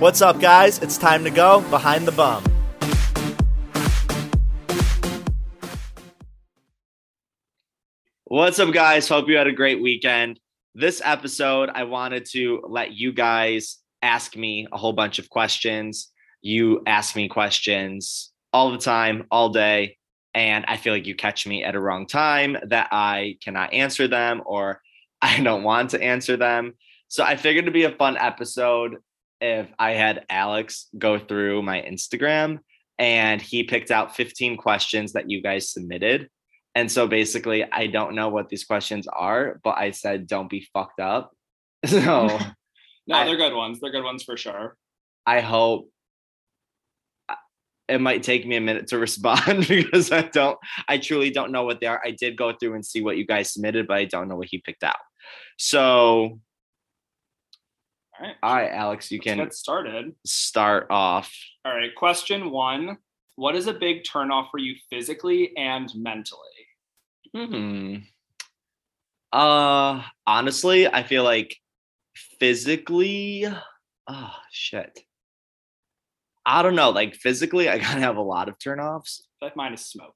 What's up, guys? It's time to go behind the bum. What's up, guys? Hope you had a great weekend. This episode, I wanted to let you guys ask me a whole bunch of questions. You ask me questions all the time, all day. And I feel like you catch me at a wrong time that I cannot answer them or I don't want to answer them. So I figured it'd be a fun episode if I had Alex go through my Instagram and he picked out 15 questions that you guys submitted. And so basically, I don't know what these questions are, but I said, don't be fucked up. So no, I- they're good ones. They're good ones for sure. I hope uh, it might take me a minute to respond because I don't, I truly don't know what they are. I did go through and see what you guys submitted, but I don't know what he picked out. So, right. all right, Alex, you Let's can get started. start off. All right. Question one What is a big turnoff for you physically and mentally? Hmm. Uh, honestly, I feel like physically, oh shit. I don't know. Like physically, I gotta have a lot of turnoffs, like mine is smoking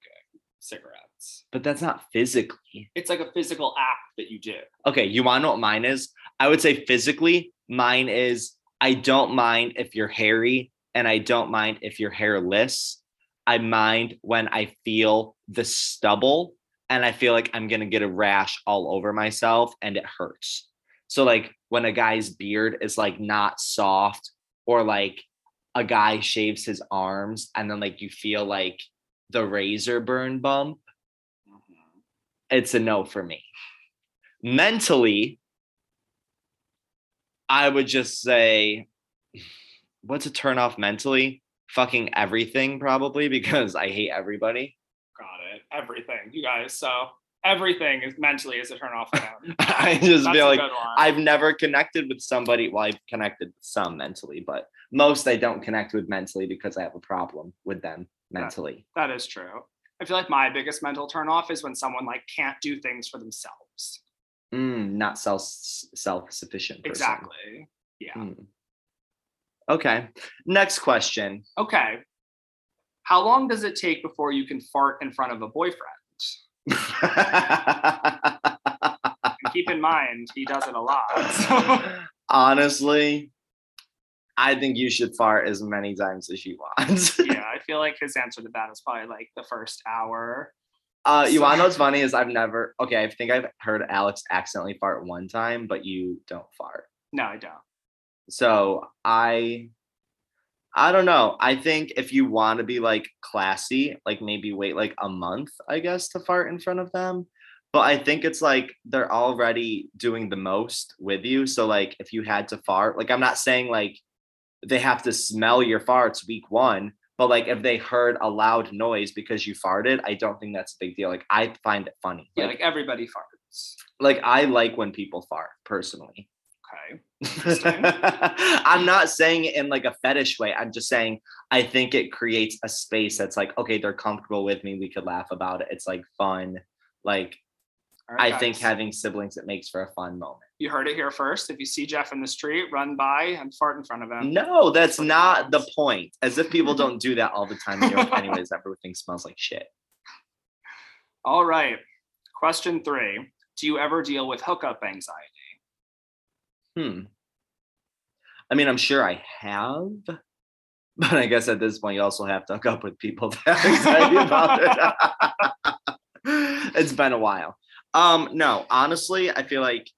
cigarettes. but that's not physically. It's like a physical act that you do. Okay, you want to know what mine is? I would say physically, mine is I don't mind if you're hairy and I don't mind if you're hairless. I mind when I feel the stubble and I feel like I'm going to get a rash all over myself and it hurts. So, like when a guy's beard is like not soft or like a guy shaves his arms and then like you feel like the razor burn bump, it's a no for me. Mentally, I would just say, what's a turn off mentally? Fucking everything, probably, because I hate everybody. Got it. Everything, you guys. So everything is mentally is a turn off. I just That's feel like. I've never connected with somebody. Well, I've connected with some mentally, but most I don't connect with mentally because I have a problem with them mentally. That is true. I feel like my biggest mental turn off is when someone like can't do things for themselves. Mm, not self self sufficient. Exactly. Yeah. Hmm. Okay. Next question. Okay. How long does it take before you can fart in front of a boyfriend? And keep in mind, he does it a lot. So Honestly, I think you should fart as many times as you want. yeah, I feel like his answer to that is probably like the first hour. Uh, you want to know what's funny is I've never. Okay, I think I've heard Alex accidentally fart one time, but you don't fart. No, I don't. So I, I don't know. I think if you want to be like classy, like maybe wait like a month, I guess, to fart in front of them. But I think it's like they're already doing the most with you. So like if you had to fart, like I'm not saying like they have to smell your farts week one, but like if they heard a loud noise because you farted, I don't think that's a big deal. Like I find it funny. Yeah, Like, like everybody farts. like I like when people fart personally. Okay. I'm not saying it in like a fetish way. I'm just saying I think it creates a space that's like, okay, they're comfortable with me. We could laugh about it. It's like fun. Like right, I think having siblings it makes for a fun moment. You heard it here first. If you see Jeff in the street, run by and fart in front of him. No, that's not the point. As if people don't do that all the time in anyways. Everything smells like shit. All right. Question three. Do you ever deal with hookup anxiety? Hmm. I mean, I'm sure I have, but I guess at this point you also have to hook up with people that are excited about it. it's been a while. Um, no, honestly, I feel like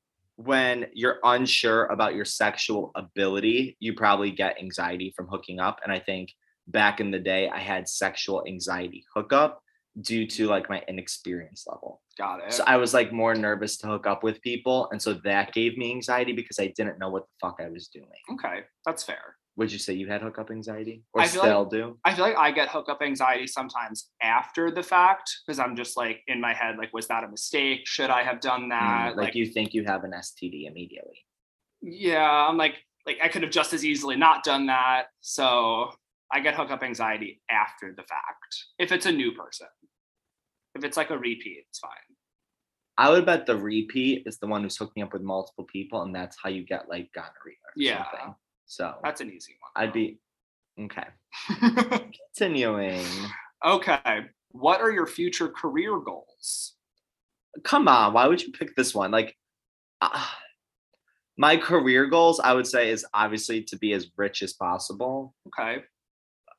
when you're unsure about your sexual ability, you probably get anxiety from hooking up. And I think back in the day, I had sexual anxiety hookup due to like my inexperience level. Got it. So I was like more nervous to hook up with people. And so that gave me anxiety because I didn't know what the fuck I was doing. okay, that's fair. Would you say you had hookup anxiety or I feel like- still do? I feel like I get hookup anxiety sometimes after the fact because I'm just like in my head, like, was that a mistake? Should I have done Mm, that? like, you think you have an STD immediately. yeah, I'm like, like I could have just as easily not done that. So I get hookup anxiety after the fact if it's a new person. If it's like a repeat, it's fine. I would bet the repeat is the one who's hooking up with multiple people, and that's how you get like gonorrhea. Or Yeah. Something. So That's an easy one. I'd be okay. Continuing. okay. What are your future career goals? Come on, why would you pick this one? Like, uh, my career goals, I would say, is obviously to be as rich as possible. Okay.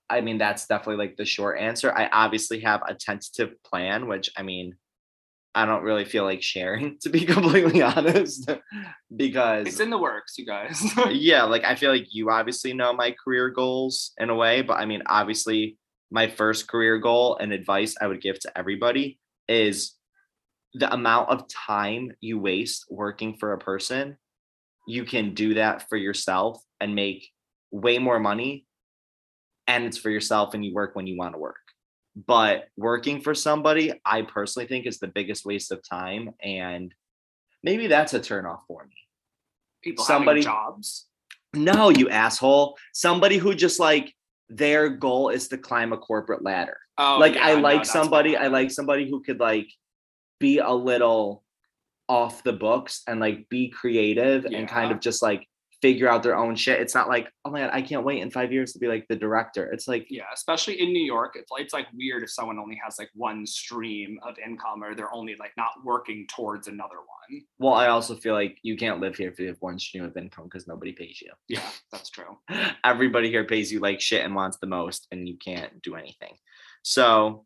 I mean, that's definitely like the short answer. I obviously have a tentative plan, which I mean, I don't really feel like sharing, to be completely honest, because It's in the works, you guys. Uh, yeah, like I feel like you obviously know my career goals in a way, but I mean, obviously, my first career goal and advice I would give to everybody is the amount of time you waste working for a person, you can do that for yourself and make way more money. And it's for yourself and you work when you want to work. But working for somebody, I personally think is the biggest waste of time. And maybe that's a turnoff for me. People Somebody- jobs. No, you asshole. Somebody who just like their goal is to climb a corporate ladder. Oh, like yeah, I like that's somebody. I like somebody who could like be a little off the books and like be creative and kind of just like figure out their own shit. It's not like, oh my god, I can't wait in five years to be like the director. It's like, Yeah, especially in New York, it's like, it's like weird if someone only has like one stream of income or they're only like not working towards another one. well, I also feel like you can't live here if you have one stream of income because nobody pays you. Yeah, that's true. everybody here pays you like shit and wants the most and you can't do anything so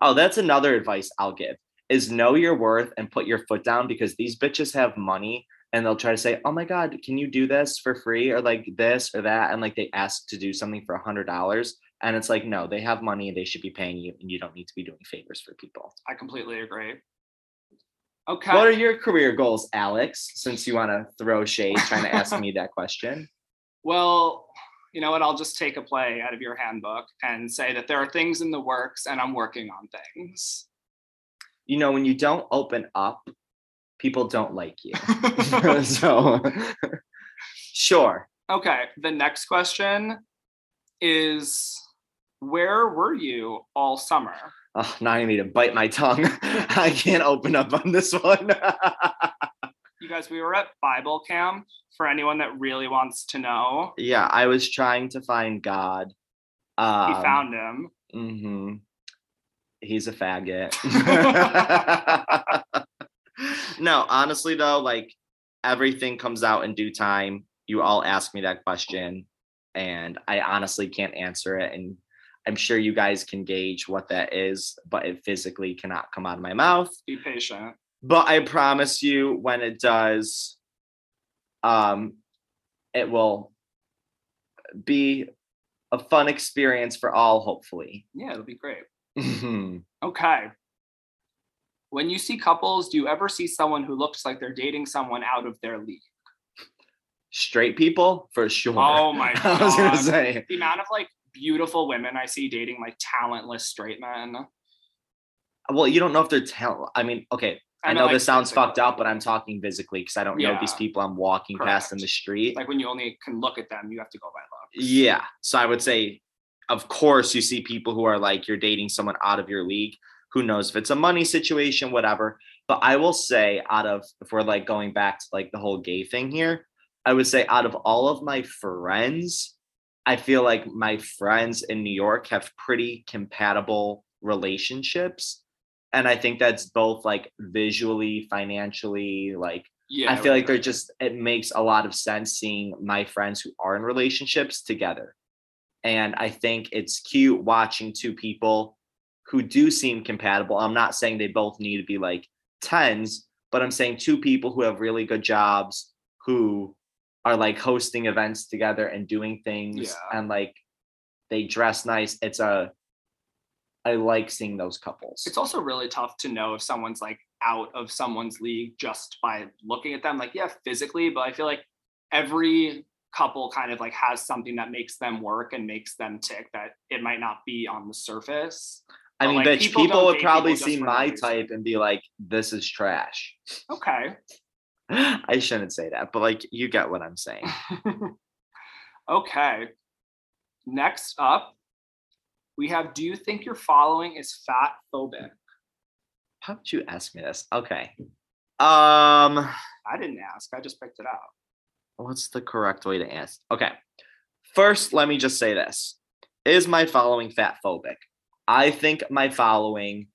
oh that's another advice i'll give is know your worth and put your foot down because these bitches have money and they'll try to say oh my god can you do this for free or like this or that and like they ask to do something for a hundred dollars and it's like no they have money they should be paying you and you don't need to be doing favors for people I completely agree. Okay. what are your career goals alex since you want to throw shade trying to ask me that question Well, you know what? I'll just take a play out of your handbook and say that there are things in the works and I'm working on things. you know, when you don't open up, people don't like you. so, sure. okay. The next question is Where were you all summer? Oh, now I need to bite my tongue. I can't open up on this one. You guys, we were at Bible camp for anyone that really wants to know. yeah, I was trying to find God. He Um, found him. Mm-hmm. He's a faggot. No, honestly though, like everything comes out in due time. You all ask me that question, and I honestly can't answer it. And I'm sure you guys can gauge what that is, but it physically cannot come out of my mouth. Be patient. But I promise you, when it does, um, it will be a fun experience for all, hopefully. Yeah, it'll be great. Okay. When you see couples, do you ever see someone who looks like they're dating someone out of their league? Straight people, for sure. Oh my I was gonna God. say, The amount of like beautiful women I see dating like talentless straight men. well, you don't know if they're talent. I mean, okay, I, meant, know like, this sounds fucked up, but I'm talking physically because I don't know these people I'm walking past in the street. Like when you only can look at them, you have to go by looks. Yeah. So I would say, of course, you see people who are like you're dating someone out of your league. Who knows if it's a money situation, whatever. But I will say, out of if we're like going back to like the whole gay thing here, I would say out of all of my friends, I feel like my friends in New York have pretty compatible relationships. And I think that's both like visually, financially, like Yeah. I feel like they're just it makes a lot of sense seeing my friends who are in relationships together. And I think it's cute watching two people who do seem compatible. I'm not saying they both need to be like tens, but I'm saying two people who have really good jobs who are like hosting events together and doing things Yeah. and like they dress nice. It's a I like seeing those couples. it's also really tough to know if someone's like out of someone's league just by looking at them like yeah physically but i feel like every couple kind of like has something that makes them work and makes them tick that it might not be on the surface I mean, like, bitch, people people, would probably people see my reason. type and be like, this is trash. okay I shouldn't say that, but like, you get what I'm saying. okay next up we have do you think your following is fat phobic How did you ask me this? Okay. Um, i didn't ask i just picked it up. what's the correct way to ask? Okay. First, let me just say this. Is my following fat phobic? I think my following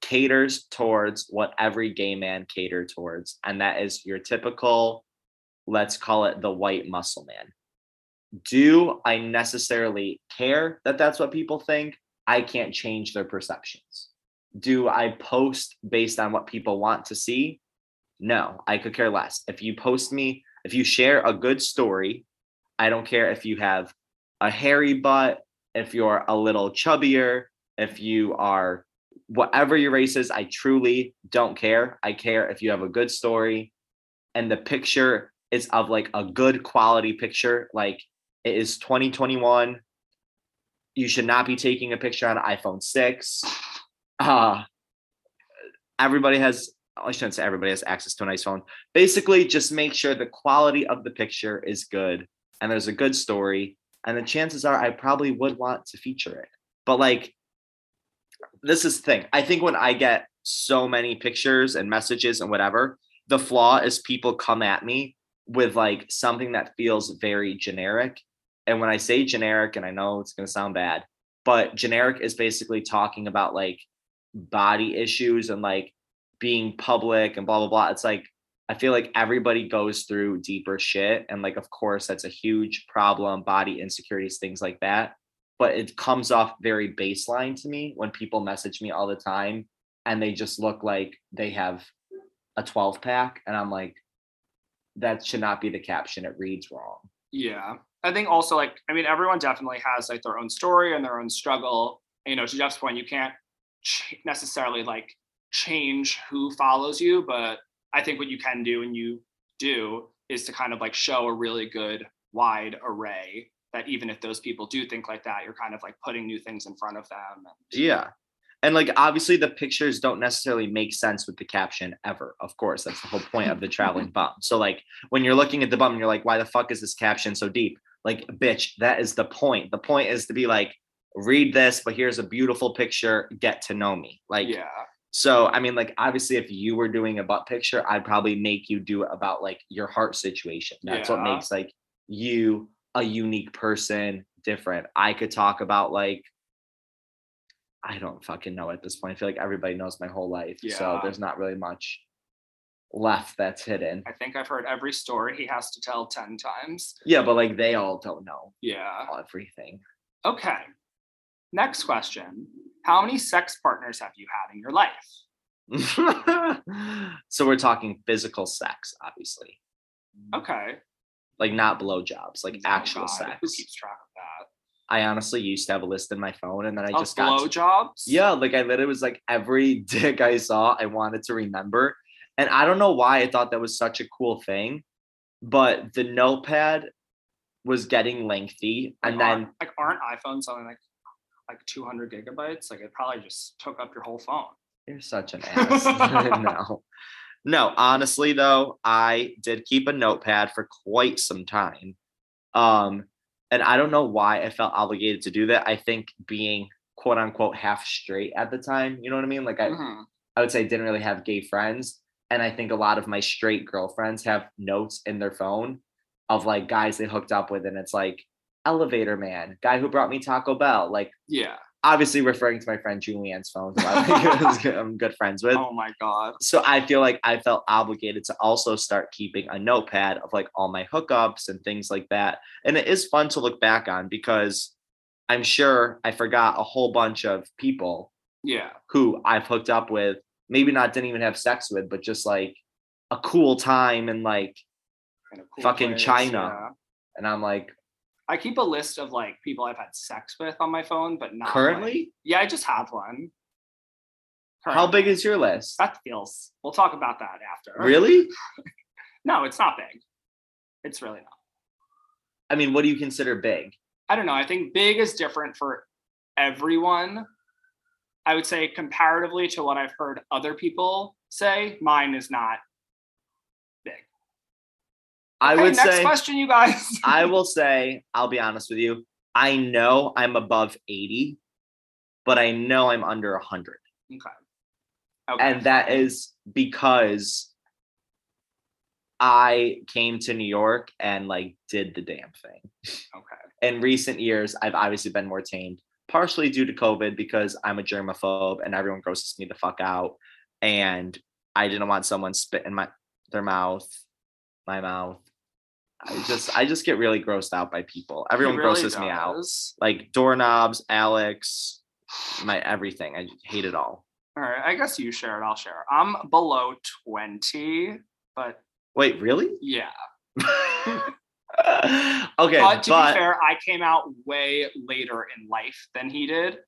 caters towards what every gay man cater towards, and that is your typical, let's call it the white muscle man. Do I necessarily care that that's what people think? I can't change their perceptions. Do I post based on what people want to see? No, I could care less. If you post me, if you share a good story, I don't care if you have a hairy butt, if you're a little chubbier, if you are whatever your race is, I truly don't care. I care if you have a good story and the picture is of like a good quality picture. Like it is 2021. You should not be taking a picture on iPhone 6. Uh, everybody has, I shouldn't say everybody has access to an iPhone. Basically, just make sure the quality of the picture is good and there's a good story. And the chances are I probably would want to feature it. But like, this is the thing. I think when I get so many pictures and messages and whatever, the flaw is people come at me with like something that feels very generic. And when I say generic, and I know it's going to sound bad, but generic is basically talking about like body issues and like being public and blah, blah, blah. It's like, I feel like everybody goes through deeper shit. And like, of course, that's a huge problem, body insecurities, things like that but it comes off very baseline to me when people message me all the time and they just look like they have a 12 pack and i'm like that should not be the caption it reads wrong Yeah. I think also like I mean everyone definitely has like their own story and their own struggle. And, you know, to Jeff's point, you can't necessarily like change who follows you, but I think what you can do and you do is to kind of like show a really good wide array that even if those people do think like that, you're kind of like putting new things in front of them. And, yeah. And like obviously the pictures don't necessarily make sense with the caption ever of course. That's the whole point of the traveling bum. So like when you're looking at the bum you're like why the fuck is this caption so deep? Like bitch that is the point. The point is to be like read this but here's a beautiful picture. Get to know me. Like yeah. So I mean, like obviously, if you were doing a butt picture, I'd probably make you do it about like your heart situation. That's what makes like you a unique person, different. I could talk about like I don't fucking know at this point. I feel like everybody knows my whole life, so there's not really much left that's hidden. I think I've heard every story he has to tell 10 times. Yeah, but like they all don't know Yeah. everything. Okay. Next question. How many sex partners have you had in your life? so we're talking physical sex, obviously, Okay. like not blowjobs, like Oh, actual God, sex. Who keeps track of that? I honestly used to have a list in my phone, and then I just got blowjobs? yeah, like I literally was like every dick I saw, I wanted to remember, and I don't know why I thought that was such a cool thing, but the notepad was getting lengthy, Like, and then like aren't iPhones only like like 200 gigabytes? Like it probably just took up your whole phone. You're such an ass. no. No, honestly though, I did keep a notepad for quite some time. Um, and I don't know why I felt obligated to do that. I think being quote unquote half straight at the time, you know what I mean? Like I, Mhm. I would say I didn't really have gay friends. And I think a lot of my straight girlfriends have notes in their phone of like guys they hooked up with, and it's like elevator man, guy who brought me Taco Bell, like Yeah. obviously referring to my friend Julianne's phone, I'm good friends with Oh my god. so I feel like I felt obligated to also start keeping a notepad of like all my hookups and things like that. And it is fun to look back on because I'm sure I forgot a whole bunch of people Yeah. who I've hooked up with, maybe not didn't even have sex with, but just like a cool time and like Kind of cool Fucking place, China. yeah. and I'm like I keep a list of like people I've had sex with on my phone, but not like- currently yeah, I just have one. how big is your list? that feels? We'll talk about that after. Really? No, it's not big. It's really not. I mean, what do you consider big? I don't know. I think big is different for everyone. I would say comparatively to what I've heard other people say, mine is not. I Okay, would next say question, you guys. I will say, I'll be honest with you. I know I'm above 80, but I know I'm under 100. okay. Okay. And that is because I came to New York and like did the damn thing. Okay. In recent years, I've obviously been more tamed, partially due to COVID because I'm a germaphobe and everyone grosses me the fuck out. And I didn't want someone spit in my their mouth, my mouth. I just I just get really grossed out by people. Everyone really grosses me out. Like doorknobs, Alex, my everything. I hate it all. All right. I guess you share it. I'll share. I'm below 20, but Wait, really? yeah. okay, but to but be fair, I came out way later in life than he did.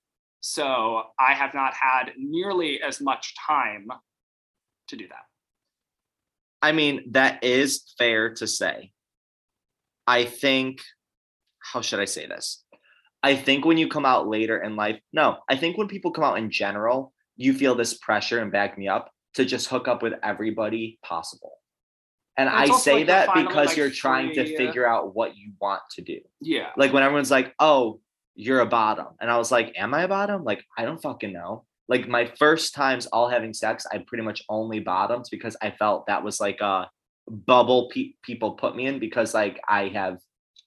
So I have not had nearly as much time to do that. I mean, that is fair to say. I think, how should I say this? I think when you come out later in life, no, I think when people come out in general, you feel this pressure and back me up to just hook up with everybody possible. And And I say like that because like, you're trying to free- figure out what you want to do. Yeah. Like when everyone's like, oh, you're a bottom. And I was like, am I a bottom? Like, I don't fucking know. Like my first times all having sex, I pretty much only bottomed because I felt that was like a bubble pe- people put me in because like I have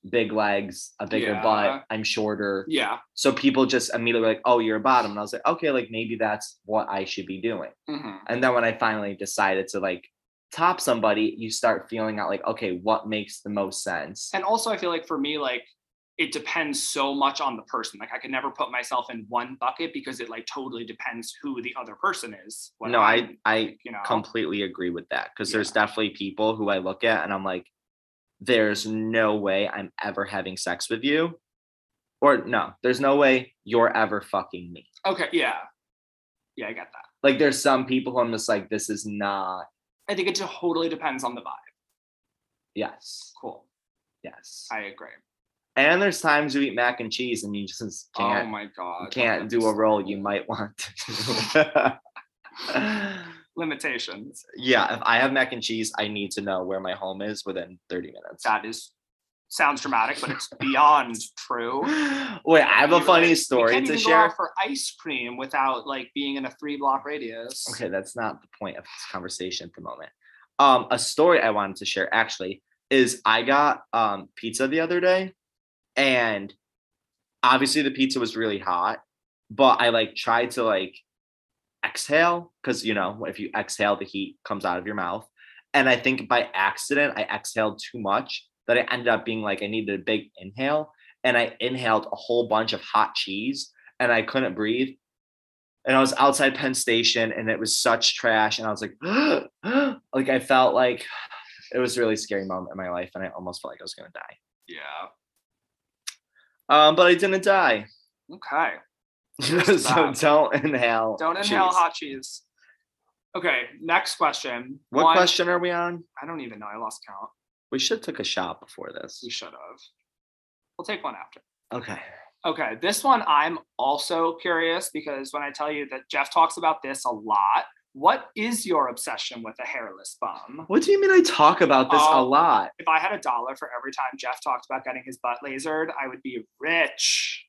big legs, a bigger Yeah. butt, I'm shorter. Yeah. So people just immediately were like, oh, you're a bottom. And I was like, okay, like maybe that's what I should be doing. Mhm. And then when I finally decided to like top somebody, you start feeling out like, okay, what makes the most sense? And also, I feel like for me, like it depends so much on the person. Like I could never put myself in one bucket because it like totally depends who the other person is. no, I I'm, I you know completely agree with that because there's definitely people who I look at and I'm like, there's no way I'm ever having sex with you. Or no, there's no way you're ever fucking me. Okay. Yeah. Yeah, I get that. Like there's some people who I'm just like, this is not I think it totally depends on the vibe. yes. Cool. Yes. I agree. And there's times you eat mac and cheese and you just oh can't my god. can't do a roll you might want to. Limitations. yeah, if I have mac and cheese, I need to know where my home is within 30 minutes. That is sounds dramatic, but it's beyond true. Wait, I have a funny like, story to share. for ice cream without like being in a three block radius. Okay, that's not the point of this conversation at the moment. Um, a story I wanted to share actually is I got um pizza the other day, and obviously the pizza was really hot, but I like tried to like exhale because you know if you exhale, the heat comes out of your mouth. And I think by accident I exhaled too much that I ended up being like I needed a big inhale, and I inhaled a whole bunch of hot cheese, and I couldn't breathe and I was outside Penn Station and it was such trash. And I was like, like I felt like it was a really scary moment in my life and I almost felt like I was gonna die. Yeah. Um, but I didn't die. Okay. so don't inhale. Don't inhale cheese. hot cheese. Okay, next question. What One- question are we on? I don't even know. I lost count. We should took a shot before this. We should have. We'll take one after. Okay. Okay, this one I'm also curious because when I tell you that Jeff talks about this a lot, what is your obsession with a hairless bum? What do you mean I talk about this a Oh. lot? If I had a dollar for every time Jeff talked about getting his butt lasered, I would be rich.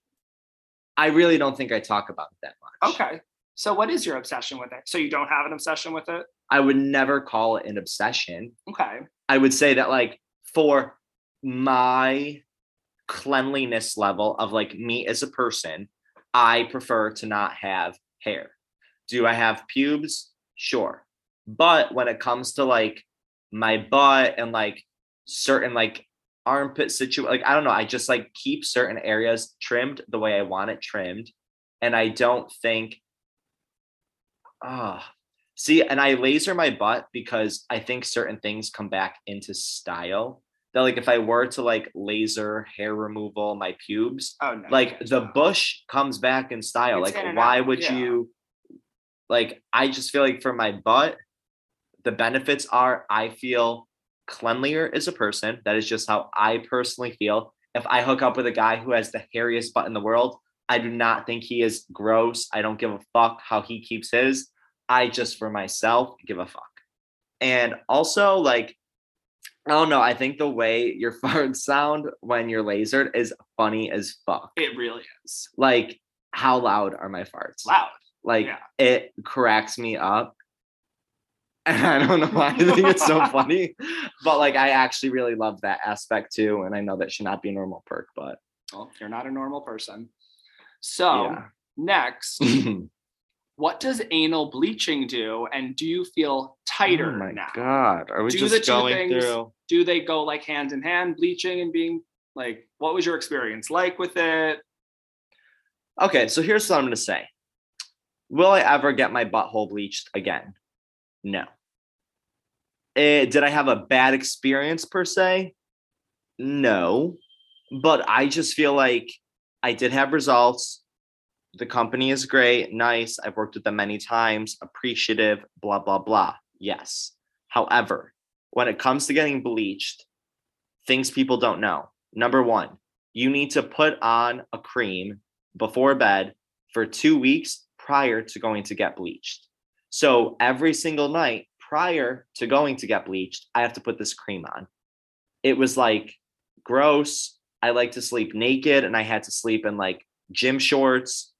I really don't think I talk about it that much. Okay. So what is your obsession with it? So you don't have an obsession with it? I would never call it an obsession. Okay. I would say that like for my cleanliness level of like me as a person, I prefer to not have hair. Do I have pubes? Sure. But when it comes to like my butt and like certain like armpit situ like I don't know, I just like keep certain areas trimmed the way I want it trimmed. And I don't think ah See, and I laser my butt because I think certain things come back into style. That like if I were to like laser hair removal, my pubes, Oh no. like can't the that. bush comes back in style. It's like why out, would yeah. you like I just feel like for my butt, the benefits are I feel cleanlier as a person. That is just how I personally feel. If I hook up with a guy who has the hairiest butt in the world, I do not think he is gross. I don't give a fuck how he keeps his. I just for myself give a fuck. And also like I don't know, I think the way your farts sound when you're lasered is funny as fuck. It really is. Like how loud are my farts? Loud. Like Yeah. it cracks me up. And I don't know why I think it's so funny, but like I actually really love that aspect too. And I know that should not be a normal perk, but Well, you're not a normal person. So yeah. next, what does anal bleaching do? And do you feel tighter oh my now? god, are we Do the just two going things- through? Do they go like hand in hand, bleaching and being like, what was your experience like with it? Okay, so here's what I'm gonna say. Will I ever get my butthole bleached again? No. Eh, did I have a bad experience per se? No. But I just feel like I did have results. The company is great, nice. I've worked with them many times, appreciative, blah, blah, blah. Yes. However, when it comes to getting bleached, things people don't know. Number one, you need to put on a cream before bed for two weeks prior to going to get bleached. So every single night prior to going to get bleached, I have to put this cream on. It was like gross. I like to sleep naked and I had to sleep in like gym shorts.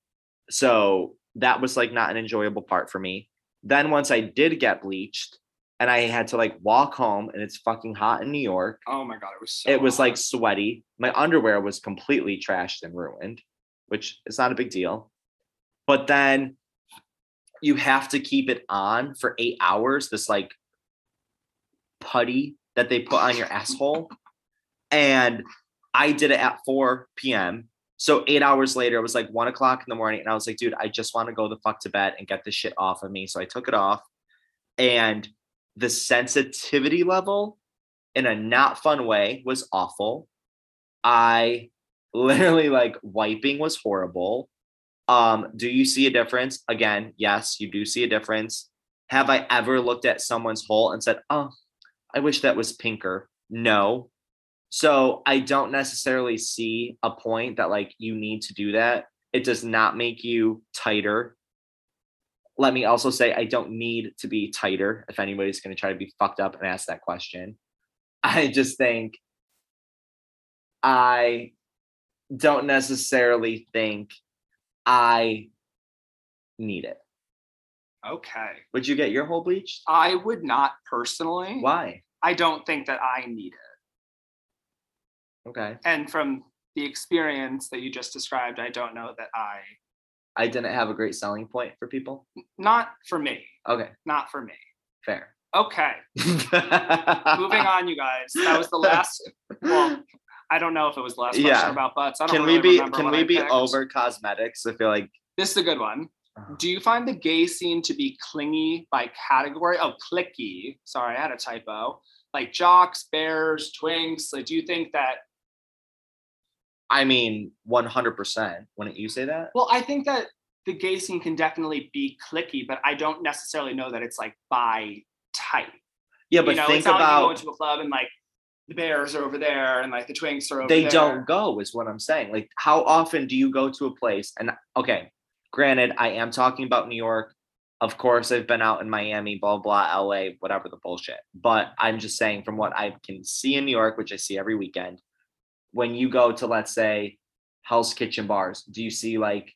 So that was like not an enjoyable part for me. Then once I did get bleached and I had to like walk home and it's fucking hot in New York, Oh my god, it was so it was like sweaty. My underwear was completely trashed and ruined, which is not a big deal. But then you have to keep it on for eight hours, this like putty that they put on your asshole. And I did it at 4 p.m. So eight hours later, it was like one o'clock in the morning. And I was like, dude, I just want to go the fuck to bed and get this shit off of me. So I took it off. And the sensitivity level in a not fun way was awful. I literally like wiping was horrible. Um, do you see a difference? Again, yes, you do see a difference. Have I ever looked at someone's hole and said, "Oh, I wish that was pinker"? No. So I don't necessarily see a point that like you need to do that. It does not make you tighter. Let me also say I don't need to be tighter if anybody's going to try to be fucked up and ask that question. I just think I don't necessarily think I need it. okay. Would you get your whole bleached? I would not personally. Why? I don't think that I need it. Okay. And from the experience that you just described, I don't know that I I didn't have a great selling point for people. not for me. Okay, Not for me. fair. Okay. Moving on, you guys. That was the last well, I don't know if it was the last question Yeah. about butts. I don't Can really we be can we I be picked. over cosmetics? I feel like This is a good one. Uh-huh. Do you find the gay scene to be clingy by category? Oh, clicky. Sorry, I had a typo. Like jocks, bears, twinks. Like, do you think that? I mean 100%. Wouldn't you say that? Well, I think that the gay scene can definitely be clicky, but I don't necessarily know that it's like by type. Yeah, but you know, think it's not like you go into a club and like the bears are over there and like the twinks are over they there. don't go is what i'm saying. Like how often do you go to a place and okay granted i am talking about new york. Of course i've been out in miami blah blah la whatever the bullshit. But i'm just saying from what i can see in new york which i see every weekend when you go to let's say hell's kitchen bars do you see like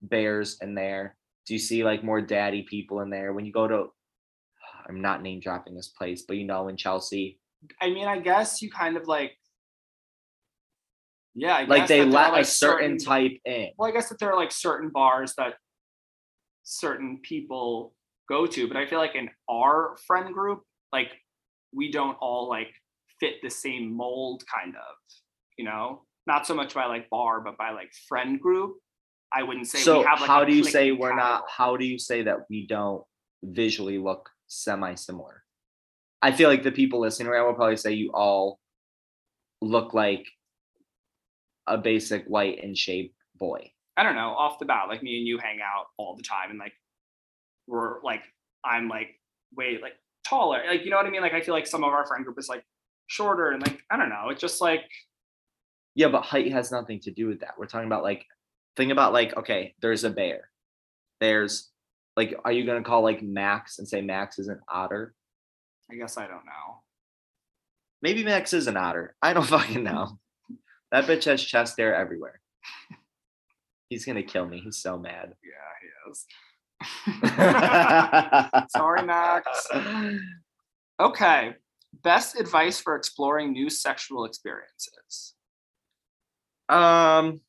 bears in there? Do you see like more daddy people in there? When you go to i'm not name dropping this place but you know in chelsea I mean, I guess you kind of like. Yeah, I like guess they let like, a certain type in well, I guess that there are like certain bars that certain people go to, but I feel like in our friend group, like we don't all like fit the same mold, kind of, you know, not so much by like bar, but by like friend group. I wouldn't say so we have like how do you say we're not how do you say that we don't visually look semi similar i feel like the people listening right will probably say you all look like a basic white and shape boy I don't know, off the bat, like me and you hang out all the time and like we're like I'm like way like taller. Like you know what I mean? Like I feel like some of our friend group is like shorter and like I don't know. It's just like yeah but height has nothing to do with that we're talking about like think about like okay there's a bear there's like are you going to call like max and say max is an otter I guess I don't know. maybe max is an otter i don't fucking know that bitch has chest hair everywhere he's gonna kill me he's so mad Yeah, he is. Sorry, Max. Okay. Best advice for exploring new sexual experiences. Um,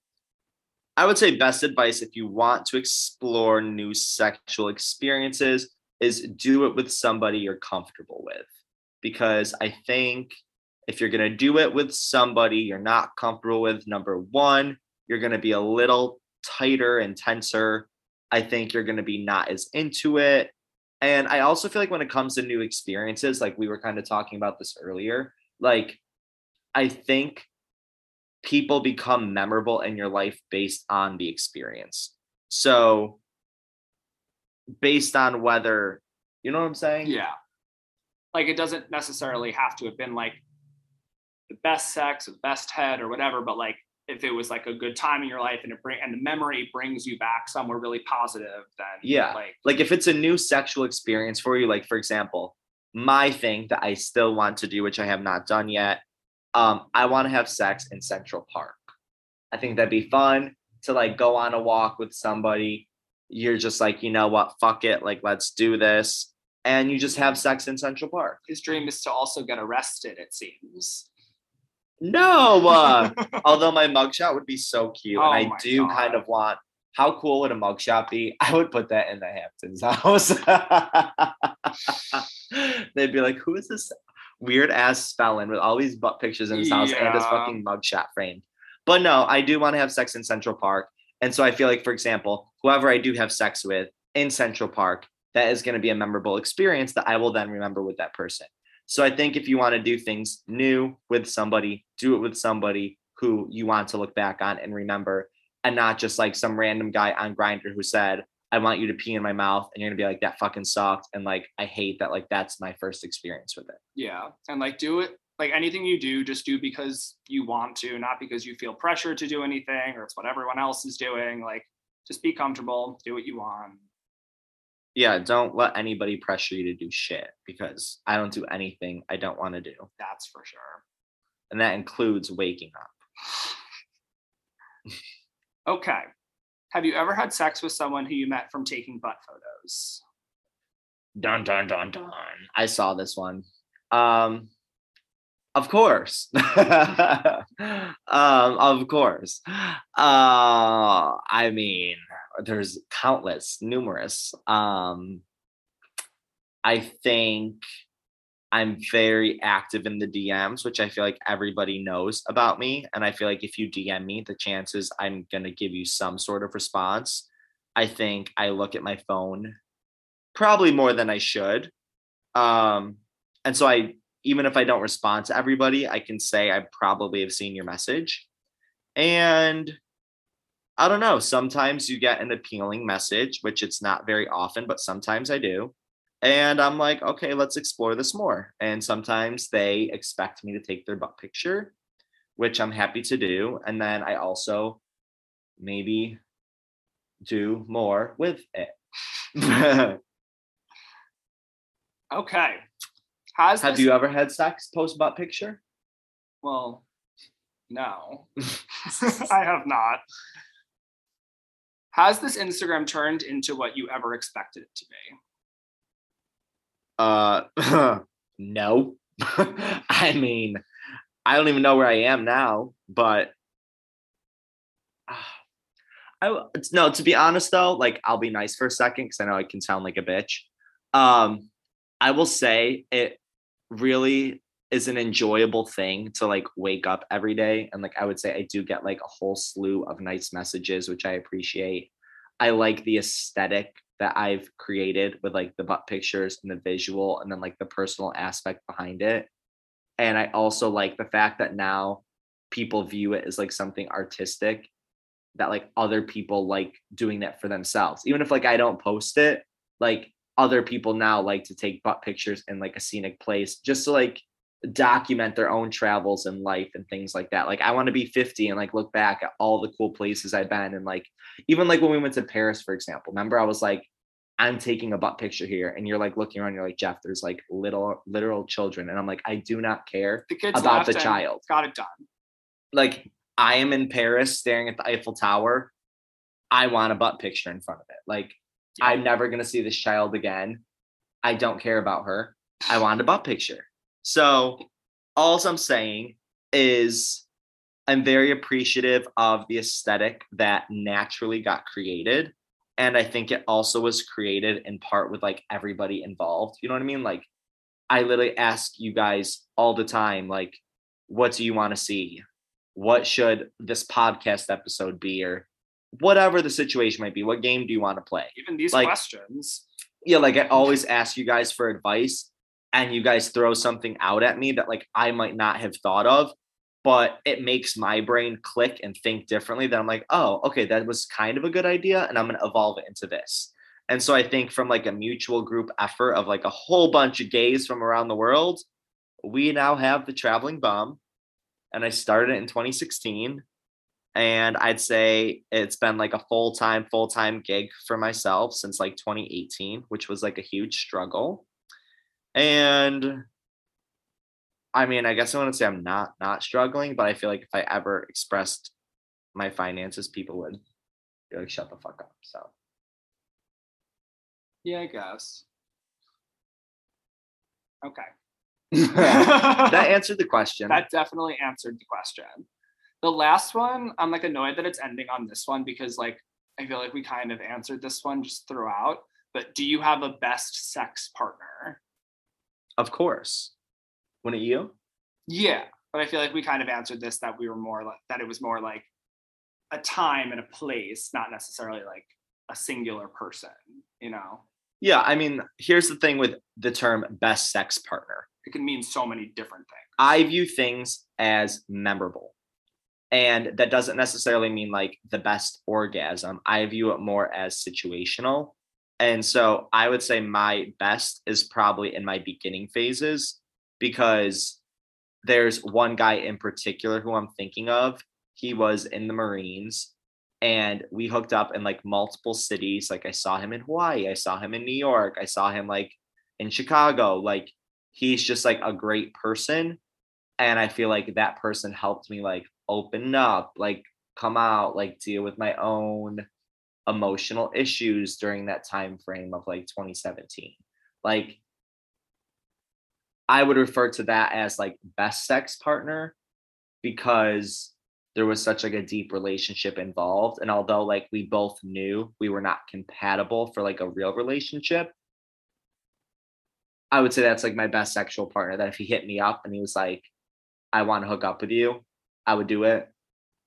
I would say best advice if you want to explore new sexual experiences is do it with somebody you're comfortable with. Because I think if you're going to do it with somebody you're not comfortable with, number one, you're going to be a little tighter and tenser. I think you're going to be not as into it. And I also feel like when it comes to new experiences, like we were kind of talking about this earlier, like I think people become memorable in your life based on the experience. So, based on whether, you know what I'm saying? Yeah. Like it doesn't necessarily have to have been like the best sex or the best head or whatever, but like if it was like a good time in your life and it bring and the memory brings you back somewhere really positive, then Yeah. like Like if it's a new sexual experience for you, like for example, my thing that I still want to do, which I have not done yet, um, I want to have sex in Central Park. I think that'd be fun to like go on a walk with somebody. You're just like, you know what, fuck it, like let's do this. And you just have sex in Central Park. his dream is to also get arrested, it seems. No, uh, although my mugshot would be so cute, Oh and I my do kind of want. How cool would a mugshot be? I would put that in the Hamptons house. They'd be like, "Who is this weird ass felon with all these butt pictures in his house and his fucking mugshot framed?" But no, I do want to have sex in Central Park, and so I feel like, for example, whoever I do have sex with in Central Park, that is going to be a memorable experience that I will then remember with that person. So I think if you want to do things new with somebody, do it with somebody who you want to look back on and remember, and not just like some random guy on Grindr who said, "I want you to pee in my mouth," and you're gonna be like, "That fucking sucked," and like I hate that. Like that's my first experience with it. Yeah. And like do it like anything you do, just do because you want to, not because you feel pressure to do anything or it's what everyone else is doing. Like just be comfortable, do what you want. Yeah, don't let anybody pressure you to do shit because I don't do anything I don't want to do, That's for sure. and that includes waking up. Okay. Have you ever had sex with someone who you met from taking butt photos? Dun dun dun dun. I saw this one. Um, of course. um, of course. Uh, I mean, there's countless, numerous. Um, I think I'm very active in the DMs, which I feel like everybody knows about me. And I feel like if you DM me, the chances I'm gonna give you some sort of response. I think I look at my phone probably more than I should. Um, and so I, even if I don't respond to everybody, I can say I probably have seen your message. And I don't know, sometimes you get an appealing message, which it's not very often, but sometimes I do. And I'm like, okay, let's explore this more. And sometimes they expect me to take their butt picture, which I'm happy to do. And then I also maybe do more with it. Okay. Has Have this- you ever had sex post butt picture? Well, no. I have not. Has this Instagram turned into what you ever expected it to be? Uh, no. I mean, I don't even know where I am now, but I no. To be honest, though, like I'll be nice for a second because I know I can sound like a bitch. Um, I will say it really is an enjoyable thing to like wake up every day and like I would say I do get like a whole slew of nice messages, which I appreciate. I like the aesthetic that I've created with like the butt pictures and the visual and then like the personal aspect behind it. And I also like the fact that now people view it as like something artistic that like other people like doing that for themselves. Even if like I don't post it, like other people now like to take butt pictures in like a scenic place just to like document their own travels and life and things like that. Like I want to be 50 and like look back at all the cool places I've been and like even like when we went to Paris, for example. Remember, I was like, I'm taking a butt picture here, and you're like looking around, you're like, Jeff, there's like little literal children. And I'm like, I do not care The kids about the child. got it done. Like I am in Paris staring at the Eiffel Tower. I want a butt picture in front of it. Like I'm never gonna see this child again. I don't care about her. I wanted a butt picture. So all I'm saying is I'm very appreciative of the aesthetic that naturally got created. And I think it also was created in part with like everybody involved. You know what I mean? Like I literally ask you guys all the time, like, what do you want to see? What should this podcast episode be? Or whatever the situation might be. What game do you want to play? Even these Like- questions. yeah, like I always ask you guys for advice and you guys throw something out at me that like I might not have thought of, but it makes my brain click and think differently. That I'm like, oh, okay, that was kind of a good idea, and I'm gonna evolve it into this. And so I think from like a mutual group effort of like a whole bunch of gays from around the world, we now have the traveling bum. And I started it in 2016 and I'd say it's been like a full time, full time gig for myself since like 2018, which was like a huge struggle. And I mean, I guess I want to say I'm not not struggling, but I feel like if I ever expressed my finances, people would be like, "Shut the fuck up." So Yeah, I guess. Okay. that answered the question. that definitely answered the question. The last one, I'm like annoyed that it's ending on this one because like I feel like we kind of answered this one just throughout. But do you have a best sex partner? of course, wouldn't you? Yeah, but I feel like we kind of answered this that we were more like that it was more like a time and a place, not necessarily like a singular person, you know. Yeah, I mean, here's the thing with the term best sex partner. It can mean so many different things. I view things as memorable. And that doesn't necessarily mean like the best orgasm. I view it more as situational. And so I would say my best is probably in my beginning phases because there's one guy in particular who I'm thinking of. He was in the Marines and we hooked up in like multiple cities. Like I saw him in Hawaii, I saw him in New York, I saw him like in Chicago. Like he's just like a great person and i feel like that person helped me like open up like come out like deal with my own emotional issues during that time frame of like 2017 like i would refer to that as like best sex partner because there was such like a deep relationship involved and although like we both knew we were not compatible for like a real relationship I would say that's like my best sexual partner. That if he hit me up and he was like, I want to hook up with you, I would do it.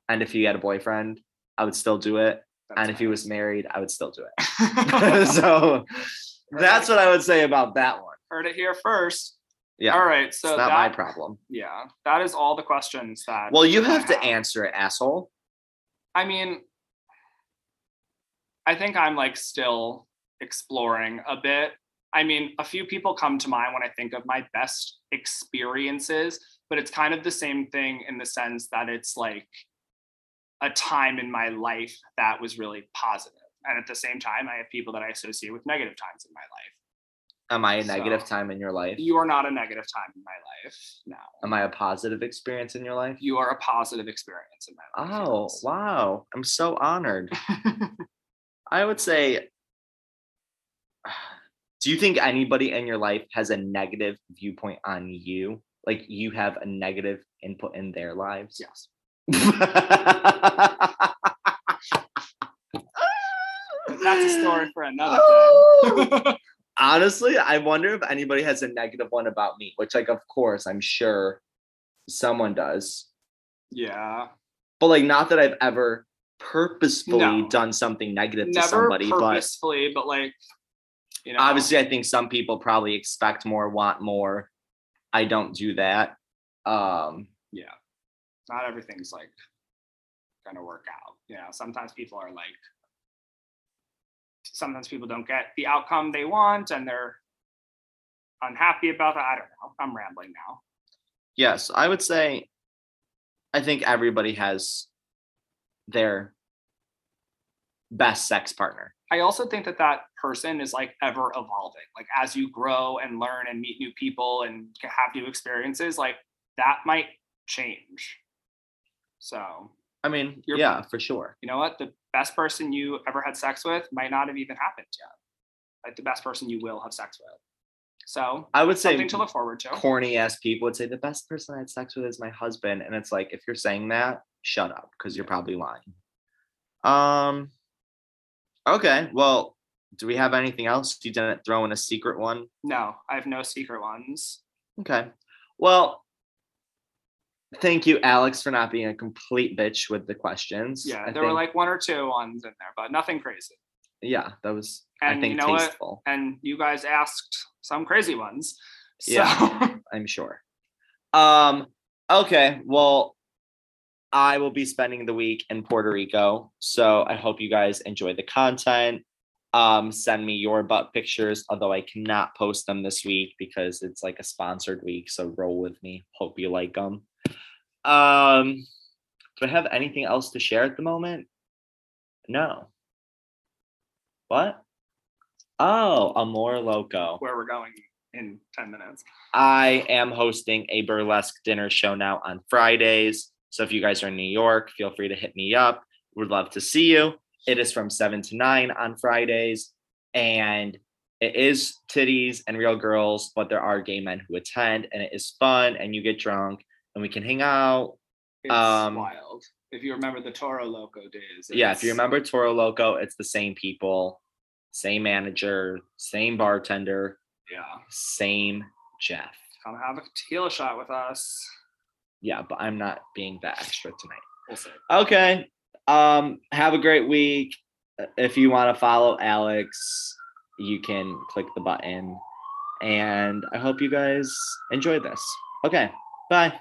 And if he had a boyfriend, I would still do it. and if he was married, I would still do it. so that's what I would say about that one. heard it here first. Yeah. All right. So it's not that, my problem. Yeah, that is all the questions that. Well, you I have to answer it, asshole. I mean, I think I'm like still exploring a bit. I mean, a few people come to mind when I think of my best experiences, but it's kind of the same thing in the sense that it's like a time in my life that was really positive. And at the same time, I have people that I associate with negative times in my life. Am I a negative So- time in your life? You are not a negative time in my life. No. Am I a positive experience in your life? You are a positive experience in my life. Oh, yes. wow. I'm so honored. I would say, do you think anybody in your life has a negative viewpoint on you? Like you have a negative input in their lives? yes. That's a story for another oh! day. Honestly, I wonder if anybody has a negative one about me, which, like, of course, I'm sure someone does. yeah. But, like, not that I've ever purposefully No. done something negative to Never somebody, but purposefully, but like, you know, obviously i think some people probably expect more want more i don't do that um yeah, not everything's like gonna work out. You know, sometimes people are like, sometimes people don't get the outcome they want and they're unhappy about that. I don't know. I'm rambling now. yes i would say i think everybody has their best sex partner I also think that that person is like ever evolving. Like as you grow and learn and meet new people and have new experiences, like that might change. So i mean You're- yeah for sure you know what? The best person you ever had sex with might not have even happened yet. Like the best person you will have sex with. So I would say something to look forward to. corny ass people would say the best person I had sex with is my husband, and it's like if you're saying that, shut up because you're probably lying. Um. Okay. Well, do we have anything else? You didn't throw in a secret one. No, I have no secret ones. Okay. Well, thank you, Alex, for not being a complete bitch with the questions. Yeah, I there were like one or two ones in there, but nothing crazy. yeah, that was I And think you know what? tasteful. And you guys asked some crazy ones. So Yeah. I'm sure. Um. Okay. Well, I will be spending the week in Puerto Rico, so I hope you guys enjoy the content. Um, send me your butt pictures, although I cannot post them this week because it's like a sponsored week. So roll with me. Hope you like them. Um, do I have anything else to share at the moment? No. What? Oh, Amor Loco. where we're going in 10 minutes. I am hosting a burlesque dinner show now on Fridays. So if you guys are in New York, feel free to hit me up. Would love to see you. It is from 7 to 9 on Fridays. And it is titties and real girls, but there are gay men who attend, and it is fun, and you get drunk, and we can hang out. It's Um, wild. If you remember the Toro Loco days. Yeah, if you remember Toro Loco, it's the same people, same manager, same bartender, Yeah. same Jeff. Come have a tequila shot with us. Yeah, but I'm not being that extra tonight. We'll. Okay. Um, have a great week. If you want to follow Alex, you can click the button. And I hope you guys enjoy this. Okay. Bye.